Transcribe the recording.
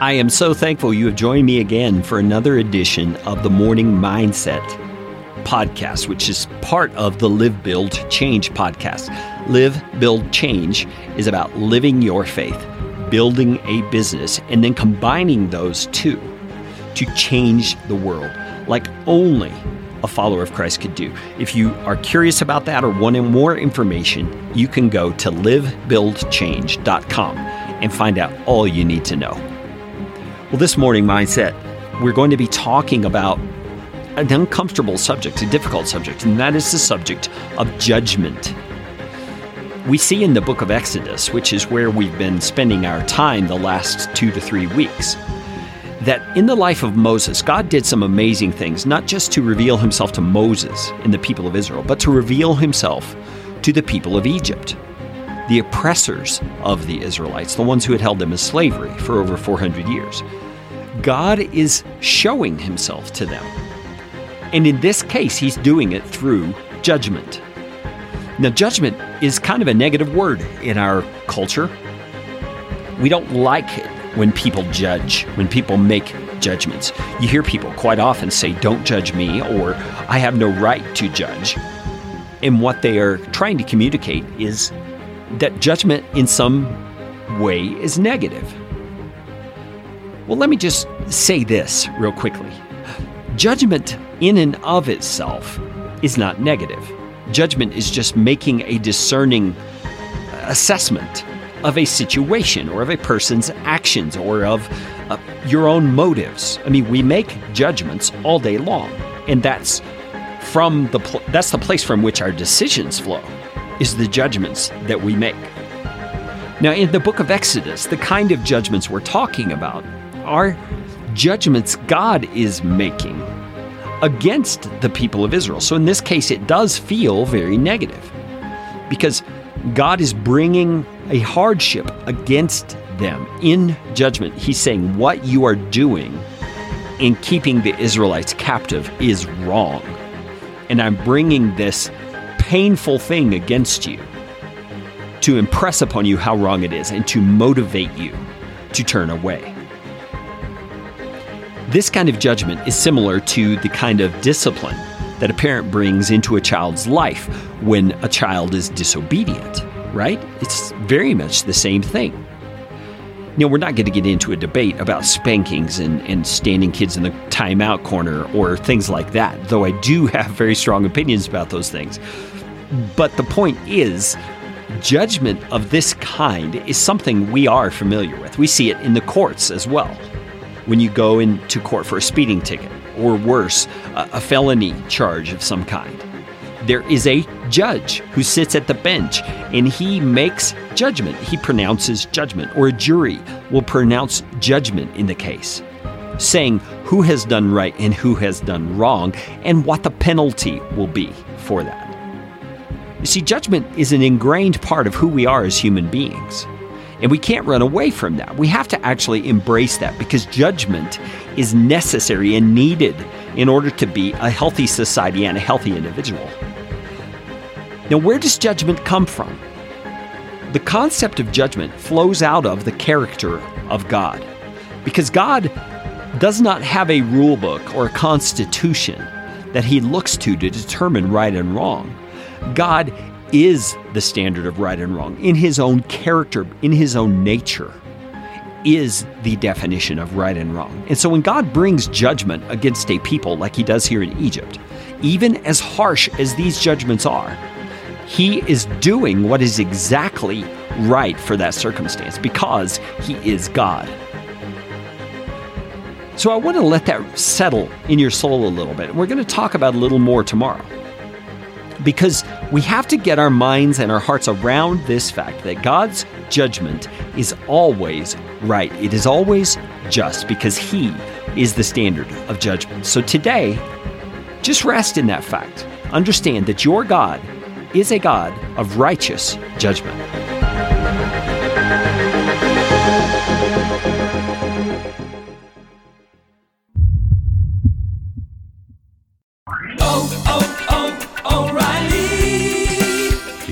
I am so thankful you have joined me again for another edition of the Morning Mindset podcast, which is part of the Live, Build, Change podcast. Live, Build, Change is about living your faith, building a business, and then combining those two to change the world like only a follower of Christ could do. If you are curious about that or wanting more information, you can go to livebuildchange.com and find out all you need to know. Well, this morning, Mindset, we're going to be talking about an uncomfortable subject, a difficult subject, and that is the subject of judgment. We see in the book of Exodus, which is where we've been spending our time the last two to three weeks, that in the life of Moses, God did some amazing things, not just to reveal himself to Moses and the people of Israel, but to reveal himself to the people of Egypt, the oppressors of the Israelites, the ones who had held them in slavery for over 400 years. God is showing himself to them. And in this case, he's doing it through judgment. Now, judgment is kind of a negative word in our culture. We don't like it when people judge, when people make judgments. You hear people quite often say, Don't judge me, or I have no right to judge. And what they are trying to communicate is that judgment in some way is negative. Well, let me just say this real quickly judgment in and of itself is not negative. Judgment is just making a discerning assessment of a situation or of a person's actions or of uh, your own motives. I mean, we make judgments all day long, and that's from the pl- that's the place from which our decisions flow is the judgments that we make. Now, in the book of Exodus, the kind of judgments we're talking about are judgments God is making against the people of Israel. So in this case, it does feel very negative because God is bringing a hardship against them in judgment. He's saying, What you are doing in keeping the Israelites captive is wrong. And I'm bringing this painful thing against you to impress upon you how wrong it is and to motivate you to turn away. This kind of judgment is similar to the kind of discipline that a parent brings into a child's life when a child is disobedient, right? It's very much the same thing. Now, we're not going to get into a debate about spankings and, and standing kids in the timeout corner or things like that, though I do have very strong opinions about those things. But the point is, judgment of this kind is something we are familiar with. We see it in the courts as well when you go into court for a speeding ticket, or worse, a, felony charge of some kind. There is a judge who sits at the bench and he makes judgment. He pronounces judgment, or a jury will pronounce judgment in the case, saying who has done right and who has done wrong, and what the penalty will be for that. You see, judgment is an ingrained part of who we are as human beings. And we can't run away from that. We have to actually embrace that because judgment is necessary and needed in order to be a healthy society and a healthy individual. Now, where does judgment come from? The concept of judgment flows out of the character of God because God does not have a rule book or a constitution that he looks to to determine right and wrong. God is the standard of right and wrong in his own character, in his own nature, is the definition of right and wrong. And so when God brings judgment against a people like he does here in Egypt, even as harsh as these judgments are, he is doing what is exactly right for that circumstance because he is God. So I want to let that settle in your soul a little bit. We're going to talk about a little more tomorrow because we have to get our minds and our hearts around this fact that God's judgment is always right. It is always just because He is the standard of judgment. So today, just rest in that fact. Understand that your God is a God of righteous judgment.